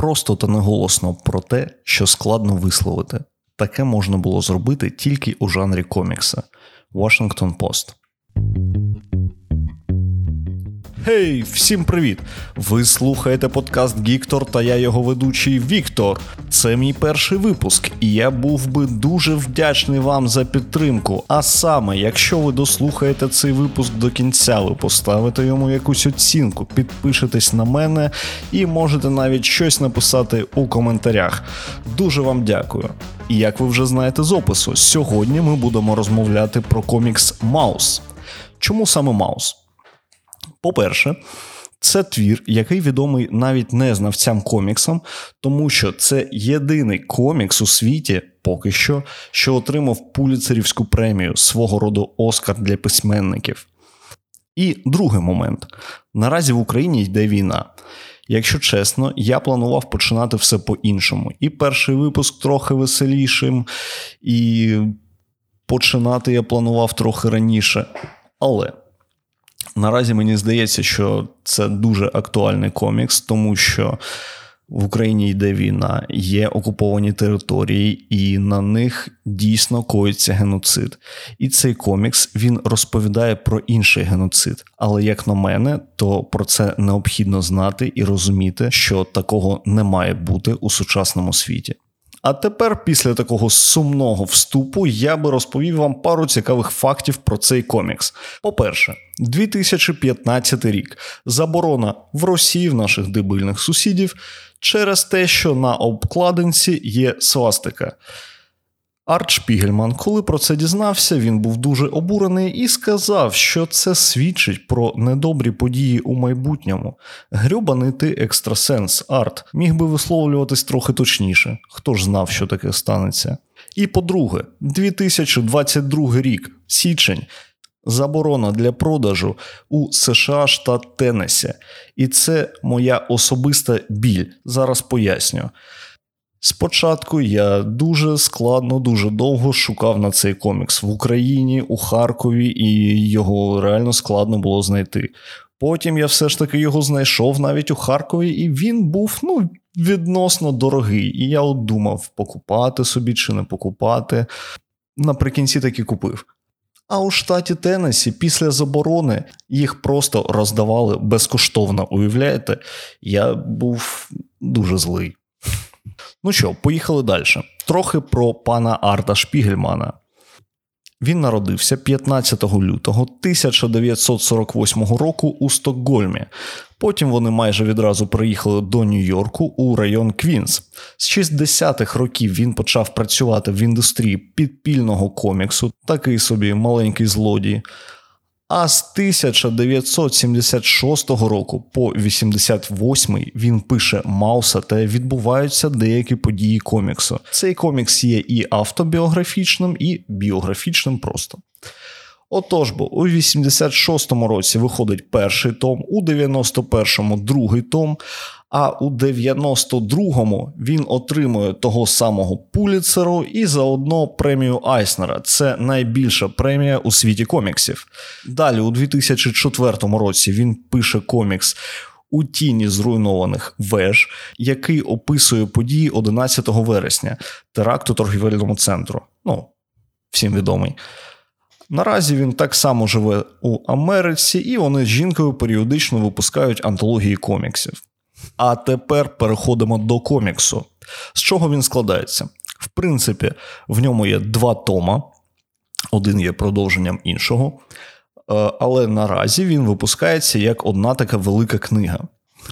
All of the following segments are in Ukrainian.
просто та неголосно про те, що складно висловити. Таке можна було зробити тільки у жанрі комікса. Washington Post. Гей, всім привіт! Ви слухаєте подкаст Гіктор та я його ведучий Віктор. Це мій перший випуск, і я був би дуже вдячний вам за підтримку. А саме, якщо ви дослухаєте цей випуск до кінця, ви поставите йому якусь оцінку, підпишетесь на мене і можете навіть щось написати у коментарях. Дуже вам дякую. І як ви вже знаєте з опису, сьогодні ми будемо розмовляти про комікс Маус. Чому саме Маус? По-перше, це твір, який відомий навіть не знавцям коміксам, тому що це єдиний комікс у світі, поки що, що отримав пуліцерівську премію свого роду Оскар для письменників. І другий момент: наразі в Україні йде війна. Якщо чесно, я планував починати все по-іншому. І перший випуск трохи веселішим, і починати я планував трохи раніше. Але Наразі мені здається, що це дуже актуальний комікс, тому що в Україні йде війна, є окуповані території, і на них дійсно коїться геноцид. І цей комікс він розповідає про інший геноцид. Але як на мене, то про це необхідно знати і розуміти, що такого не має бути у сучасному світі. А тепер, після такого сумного вступу, я би розповів вам пару цікавих фактів про цей комікс. По-перше, 2015 рік заборона в Росії в наших дебильних сусідів через те, що на обкладинці є свастика. Арт Шпігельман, коли про це дізнався, він був дуже обурений і сказав, що це свідчить про недобрі події у майбутньому. Грьобаний ти екстрасенс, арт, міг би висловлюватись трохи точніше. Хто ж знав, що таке станеться? І по-друге, 2022 рік, січень. Заборона для продажу у США штат Теннесі. І це моя особиста біль. Зараз поясню. Спочатку я дуже складно, дуже довго шукав на цей комікс в Україні, у Харкові, і його реально складно було знайти. Потім я все ж таки його знайшов навіть у Харкові, і він був ну, відносно дорогий. І я от думав, покупати собі чи не покупати. Наприкінці таки купив. А у штаті Теннесі після заборони їх просто роздавали безкоштовно. Уявляєте? Я був дуже злий. Ну що, поїхали далі. Трохи про пана Арта Шпігельмана. Він народився 15 лютого 1948 року у Стокгольмі. Потім вони майже відразу приїхали до Нью-Йорку у район Квінс. З 60-х років він почав працювати в індустрії підпільного коміксу, такий собі маленький злодій. А з 1976 року по 88 він пише Мауса та відбуваються деякі події коміксу. Цей комікс є і автобіографічним, і біографічним просто. Отож бо у 86-му році виходить перший том, у 91-му другий том, а у 92-му він отримує того самого Пуліцеру і заодно премію Айснера. Це найбільша премія у світі коміксів. Далі, у 2004 році, він пише комікс. У тіні зруйнованих веж, який описує події 11 вересня, теракту торгівельному центру. Ну, всім відомий. Наразі він так само живе у Америці, і вони з жінкою періодично випускають антології коміксів. А тепер переходимо до коміксу. З чого він складається? В принципі, в ньому є два тома, один є продовженням іншого, е, але наразі він випускається як одна така велика книга.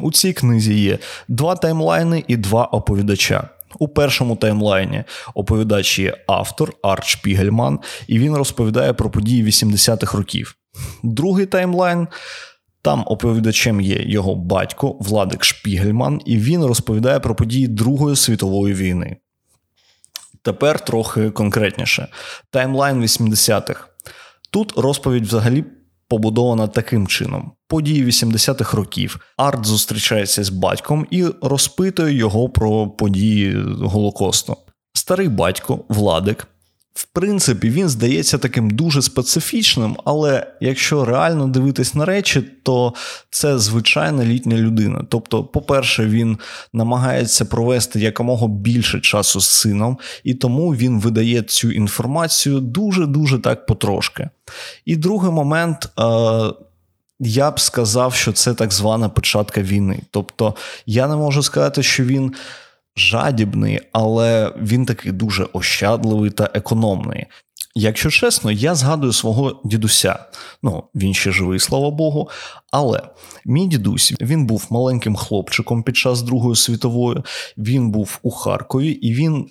У цій книзі є два таймлайни і два оповідача. У першому таймлайні оповідач є автор Арт Шпігельман, і він розповідає про події 80-х років. Другий таймлайн. Там оповідачем є його батько Владек Шпігельман, і він розповідає про події Другої світової війни. Тепер трохи конкретніше: таймлайн 80-х. Тут розповідь взагалі побудована таким чином: події 80-х років. Арт зустрічається з батьком і розпитує його про події Голокосту. Старий батько Владик В принципі, він здається таким дуже специфічним, але якщо реально дивитись на речі, то це звичайна літня людина. Тобто, по-перше, він намагається провести якомога більше часу з сином, і тому він видає цю інформацію дуже-дуже так потрошки. І другий момент. Е- я б сказав, що це так звана початка війни. Тобто, я не можу сказати, що він жадібний, але він такий дуже ощадливий та економний. Якщо чесно, я згадую свого дідуся. Ну, він ще живий, слава Богу. Але мій дідусь він був маленьким хлопчиком під час Другої світової. Він був у Харкові, і він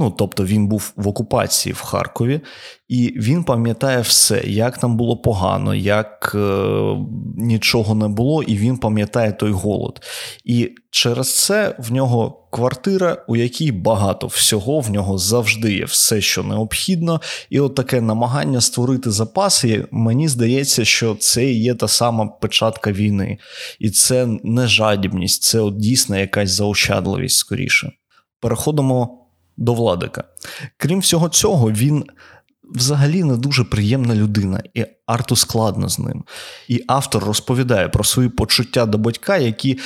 Ну, тобто він був в окупації в Харкові, і він пам'ятає все, як там було погано, як е, нічого не було, і він пам'ятає той голод. І через це в нього квартира, у якій багато всього, в нього завжди є все, що необхідно. І от таке намагання створити запаси, мені здається, що це є та сама печатка війни. І це не жадібність, це от дійсно якась заощадливість скоріше. Переходимо до Владика. Крім всього цього, він взагалі не дуже приємна людина, і арту складно з ним. І автор розповідає про свої почуття до батька, які.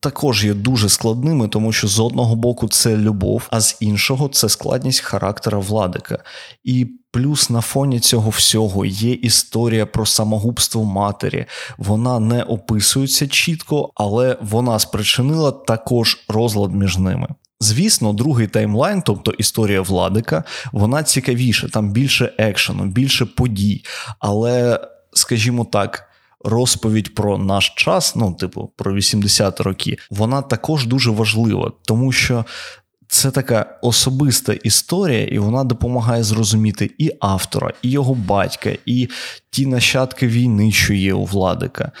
Також є дуже складними, тому що з одного боку це любов, а з іншого це складність характера владика. І плюс на фоні цього всього є історія про самогубство матері. Вона не описується чітко, але вона спричинила також розлад між ними. Звісно, другий таймлайн, тобто історія Владика, вона цікавіша, там більше екшену, більше подій. Але, скажімо так, розповідь про наш час, ну, типу, про 80 роки, вона також дуже важлива, тому що. Це така особиста історія, і вона допомагає зрозуміти і автора, і його батька, і ті нащадки війни, що є у Владика.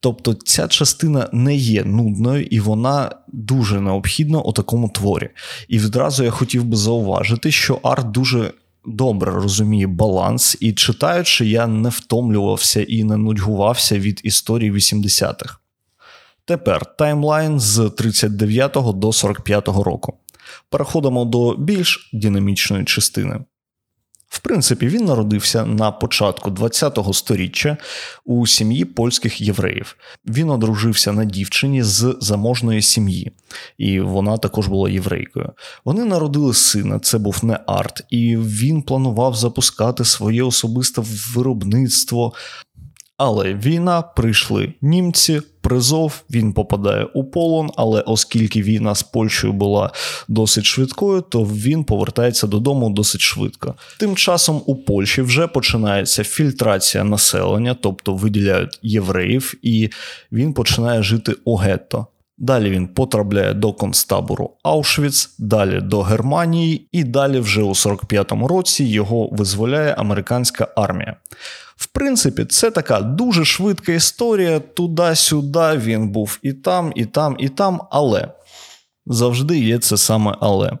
Тобто ця частина не є нудною і вона дуже необхідна у такому творі. І відразу я хотів би зауважити, що арт дуже добре розуміє баланс, і читаючи, я не втомлювався і не нудьгувався від історії 80-х. Тепер таймлайн з 39 до 45 року. Переходимо до більш динамічної частини. В принципі, він народився на початку ХХ століття у сім'ї польських євреїв. Він одружився на дівчині з заможної сім'ї, і вона також була єврейкою. Вони народили сина, це був не арт, і він планував запускати своє особисте виробництво. Але війна прийшли німці, призов, він попадає у полон, але оскільки війна з Польщею була досить швидкою, то він повертається додому досить швидко. Тим часом у Польщі вже починається фільтрація населення, тобто виділяють євреїв, і він починає жити у гетто. Далі він потрапляє до концтабору Аушвіц, далі до Германії, і далі вже у 45-му році його визволяє американська армія. В принципі, це така дуже швидка історія. Туди-сюди він був і там, і там, і там, але завжди є це саме але.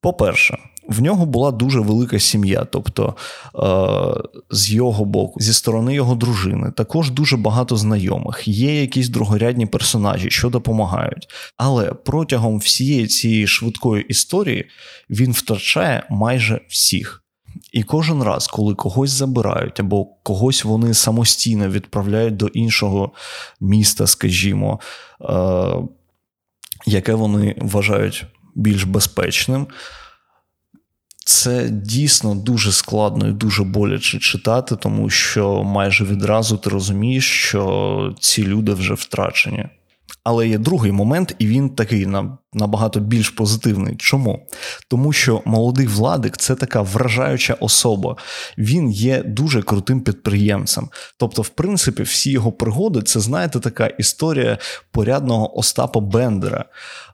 По-перше, в нього була дуже велика сім'я, тобто е, з його боку, зі сторони його дружини, також дуже багато знайомих, є якісь другорядні персонажі, що допомагають. Але протягом всієї цієї швидкої історії він втрачає майже всіх. І кожен раз, коли когось забирають, або когось вони самостійно відправляють до іншого міста, скажімо, е, яке вони вважають більш безпечним, це дійсно дуже складно і дуже боляче читати, тому що майже відразу ти розумієш, що ці люди вже втрачені. Але є другий момент, і він такий набагато більш позитивний. Чому? Тому що молодий владик це така вражаюча особа. Він є дуже крутим підприємцем. Тобто, в принципі, всі його пригоди це, знаєте, така історія порядного Остапа Бендера.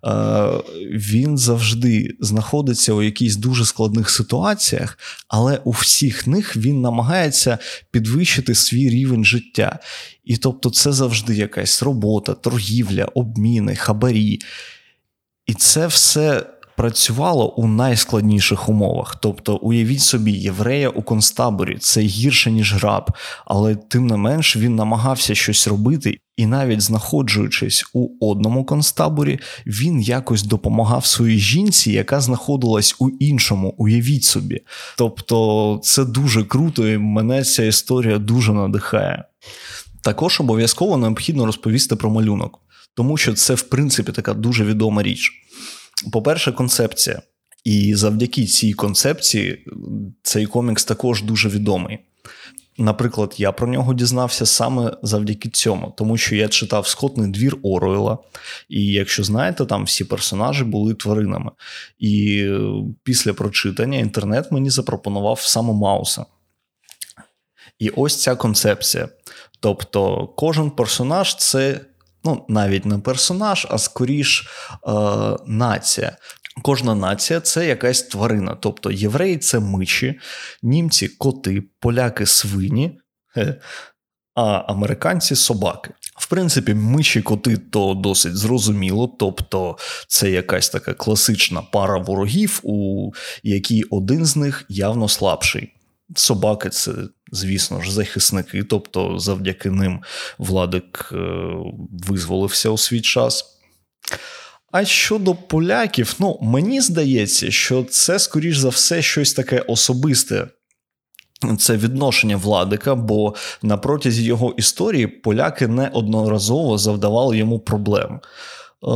Е, Він завжди знаходиться у якихось дуже складних ситуаціях, але у всіх них він намагається підвищити свій рівень життя. І тобто, це завжди якась робота, торгівля, обміни, хабарі. І це все працювало у найскладніших умовах. Тобто, уявіть собі, єврея у концтаборі це гірше, ніж граб, але тим не менш він намагався щось робити. І навіть знаходжуючись у одному концтаборі, він якось допомагав своїй жінці, яка знаходилась у іншому, уявіть собі. Тобто, це дуже круто, і мене ця історія дуже надихає. Також обов'язково необхідно розповісти про малюнок, тому що це, в принципі, така дуже відома річ. По-перше, концепція. І завдяки цій концепції цей комікс також дуже відомий. Наприклад, я про нього дізнався саме завдяки цьому, тому що я читав Скотний двір Оруела, і якщо знаєте, там всі персонажі були тваринами. І е, після прочитання інтернет мені запропонував саме Мауса. І ось ця концепція. Тобто, кожен персонаж це ну, навіть не персонаж, а скоріш е, нація. Кожна нація це якась тварина. Тобто євреї це миші, німці коти, поляки свині, а американці собаки. В принципі, миші коти то досить зрозуміло, тобто це якась така класична пара ворогів, у якій один з них явно слабший. Собаки це, звісно ж, захисники, тобто завдяки ним Владик е, визволився у свій час. А щодо поляків, ну мені здається, що це, скоріш за все, щось таке особисте. Це відношення владика, бо на протязі його історії поляки неодноразово завдавали йому проблем. Е,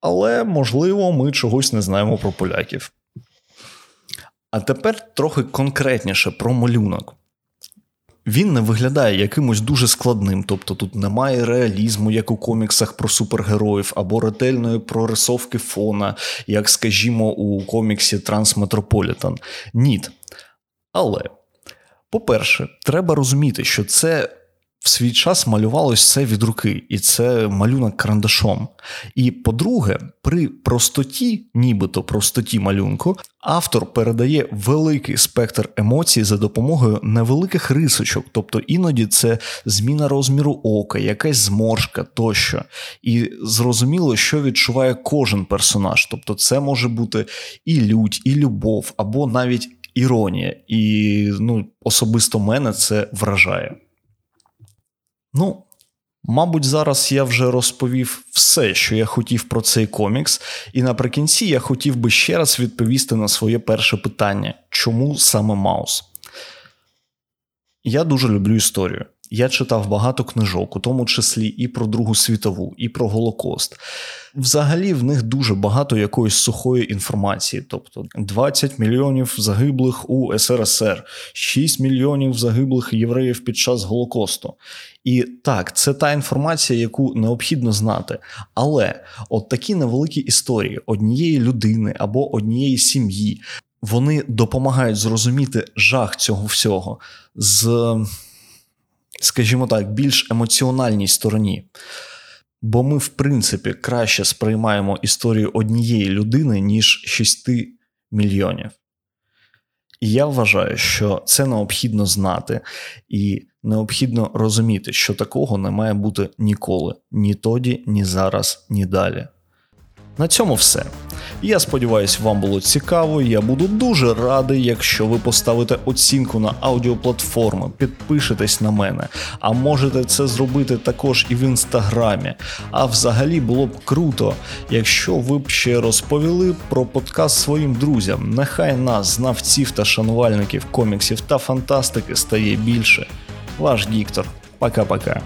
але, можливо, ми чогось не знаємо про поляків. А тепер трохи конкретніше про малюнок. Він не виглядає якимось дуже складним, тобто тут немає реалізму, як у коміксах про супергероїв, або ретельної прорисовки фона, як, скажімо, у коміксі Трансметрополітан. Ні. Але, по-перше, треба розуміти, що це в свій час малювалось все від руки, і це малюнок карандашом. І по-друге, при простоті, нібито простоті малюнку, автор передає великий спектр емоцій за допомогою невеликих рисочок, тобто іноді це зміна розміру ока, якась зморшка тощо. І зрозуміло, що відчуває кожен персонаж. Тобто, це може бути і лють, і любов, або навіть іронія. І ну, особисто мене це вражає. Ну, мабуть, зараз я вже розповів все, що я хотів про цей комікс, і наприкінці я хотів би ще раз відповісти на своє перше питання: чому саме Маус? Я дуже люблю історію. Я читав багато книжок, у тому числі і про Другу світову, і про Голокост. Взагалі в них дуже багато якоїсь сухої інформації, тобто 20 мільйонів загиблих у СРСР, 6 мільйонів загиблих євреїв під час Голокосту. І так, це та інформація, яку необхідно знати. Але от такі невеликі історії однієї людини або однієї сім'ї, вони допомагають зрозуміти жах цього всього з скажімо так, більш емоціональній стороні. Бо ми, в принципі, краще сприймаємо історію однієї людини, ніж 6 мільйонів. І я вважаю, що це необхідно знати, і необхідно розуміти, що такого не має бути ніколи, ні тоді, ні зараз, ні далі. На цьому все. Я сподіваюся, вам було цікаво. Я буду дуже радий, якщо ви поставите оцінку на аудіоплатформи, підпишетесь на мене, а можете це зробити також і в інстаграмі. А взагалі було б круто, якщо ви б ще розповіли про подкаст своїм друзям. Нехай нас, знавців та шанувальників коміксів та фантастики, стає більше. Ваш Діктор. Пока-пока.